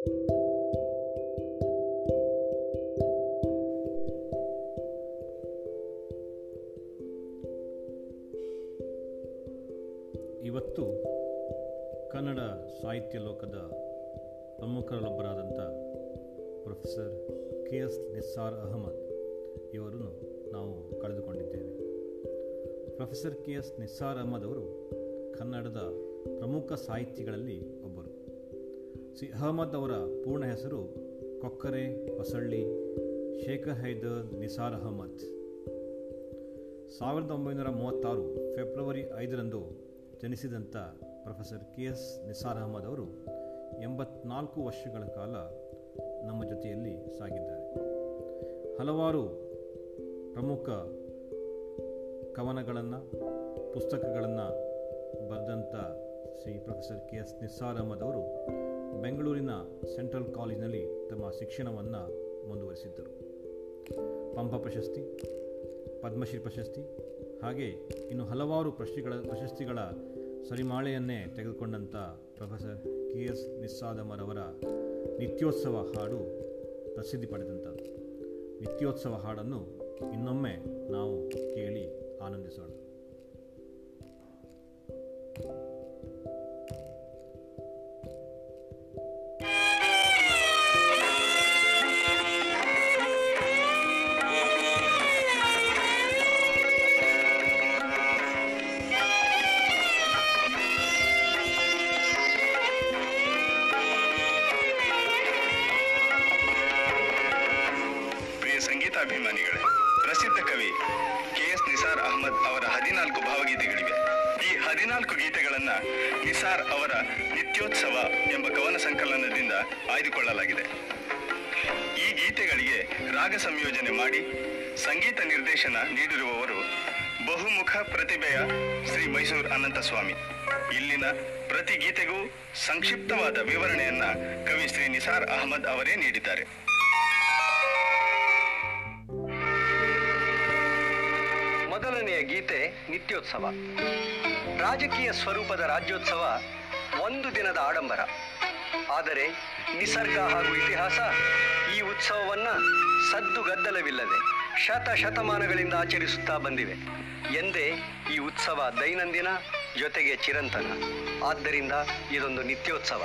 ಇವತ್ತು ಕನ್ನಡ ಸಾಹಿತ್ಯ ಲೋಕದ ಪ್ರಮುಖರಲ್ಲೊಬ್ಬರಾದಂಥ professor K S Nissar Ahmed ಇವರನ್ನು ನಾವು ಕಳೆದುಕೊಂಡಿದ್ದೇವೆ. Professor K S Nissar Ahmed ಅವರು ಕನ್ನಡದ ಪ್ರಮುಖ ಸಾಹಿತಿಗಳಲ್ಲಿ ಒಬ್ಬರು. ಸಿ ಅಹಮದ್ ಅವರ ಪೂರ್ಣ ಹೆಸರು ಕೊಕ್ಕರೆ, ಹೊಸಳ್ಳಿ, ಶೇಖರ್ ಹೈದರ್, ನಿಸಾರ್ ಅಹಮದ್. ಸಾವಿರದ ಒಂಬೈನೂರ ಮೂವತ್ತಾರು ಫೆಬ್ರವರಿ ಐದರಂದು ಜನಿಸಿದಂಥ professor K S Nisar Ahmed ಅವರು ಎಂಬತ್ನಾಲ್ಕು ವರ್ಷಗಳ ಕಾಲ ನಮ್ಮ ಜೊತೆಯಲ್ಲಿ ಸಾಗಿದ್ದಾರೆ. ಹಲವಾರು ಪ್ರಮುಖ ಕವನಗಳನ್ನು, ಪುಸ್ತಕಗಳನ್ನು ಬರೆದಂಥ Shri professor K S Nisar Ahmed ಅವರು ಬೆಂಗಳೂರಿನ ಸೆಂಟ್ರಲ್ ಕಾಲೇಜಿನಲ್ಲಿ ತಮ್ಮ ಶಿಕ್ಷಣವನ್ನು ಮುಂದುವರಿಸಿದ್ದರು. ಪಂಪ ಪ್ರಶಸ್ತಿ, ಪದ್ಮಶ್ರೀ ಪ್ರಶಸ್ತಿ ಹಾಗೆ ಇನ್ನು ಹಲವಾರು ಪ್ರಶ್ನೆಗಳ ಪ್ರಶಸ್ತಿಗಳ ಸರಿಮಾಳೆಯನ್ನೇ ತೆಗೆದುಕೊಂಡಂಥ ಪ್ರೊಫೆಸರ್ ಕೆ ಎಸ್ ನಿಸ್ಸಾದಮರವರ ನಿತ್ಯೋತ್ಸವ ಹಾಡು ಪ್ರಸಿದ್ಧಿ ಪಡೆದಂಥದ್ದು. ನಿತ್ಯೋತ್ಸವ ಹಾಡನ್ನು ಇನ್ನೊಮ್ಮೆ ನಾವು ಕೇಳಿ ಆನಂದಿಸೋಣ. ಸಂಗೀತಾಭಿಮಾನಿಗಳೇ ಪ್ರಸಿದ್ಧ ಕವಿ ಕೆ ಎಸ್ ನಿಸಾರ್ ಅಹಮದ್ ಅವರ ಹದಿನಾಲ್ಕು ಭಾವಗೀತೆಗಳಿವೆ. ಈ ಹದಿನಾಲ್ಕು ಗೀತೆಗಳನ್ನ ನಿಸಾರ್ ಅವರ ನಿತ್ಯೋತ್ಸವ ಎಂಬ ಕವನ ಸಂಕಲನದಿಂದ ಆಯ್ದುಕೊಳ್ಳಲಾಗಿದೆ. ಈ ಗೀತೆಗಳಿಗೆ ರಾಗ ಸಂಯೋಜನೆ ಮಾಡಿ ಸಂಗೀತ ನಿರ್ದೇಶನ ನೀಡಿರುವವರು ಬಹುಮುಖ ಪ್ರತಿಭೆಯ ಶ್ರೀ ಮೈಸೂರು ಅನಂತಸ್ವಾಮಿ. ಇಲ್ಲಿನ ಪ್ರತಿ ಗೀತೆಗೂ ಸಂಕ್ಷಿಪ್ತವಾದ ವಿವರಣೆಯನ್ನ ಕವಿ ಶ್ರೀ ನಿಸಾರ್ ಅಹಮದ್ ಅವರೇ ನೀಡಿದ್ದಾರೆ. ಮೊದಲನೆಯ ಗೀತೆ ನಿತ್ಯೋತ್ಸವ. ರಾಜಕೀಯ ಸ್ವರೂಪದ ರಾಜ್ಯೋತ್ಸವ ಒಂದು ದಿನದ ಆಡಂಬರ. ಆದರೆ ನಿಸರ್ಗ ಹಾಗೂ ಇತಿಹಾಸ ಈ ಉತ್ಸವವನ್ನ ಸದ್ದು ಗದ್ದಲವಿಲ್ಲದೆ ಶತ ಶತಮಾನಗಳಿಂದ ಆಚರಿಸುತ್ತಾ ಬಂದಿವೆ. ಎಂದೇ ಈ ಉತ್ಸವ ದೈನಂದಿನ ಜೊತೆಗೆ ಚಿರಂತನ. ಆದ್ದರಿಂದ ಇದೊಂದು ನಿತ್ಯೋತ್ಸವ.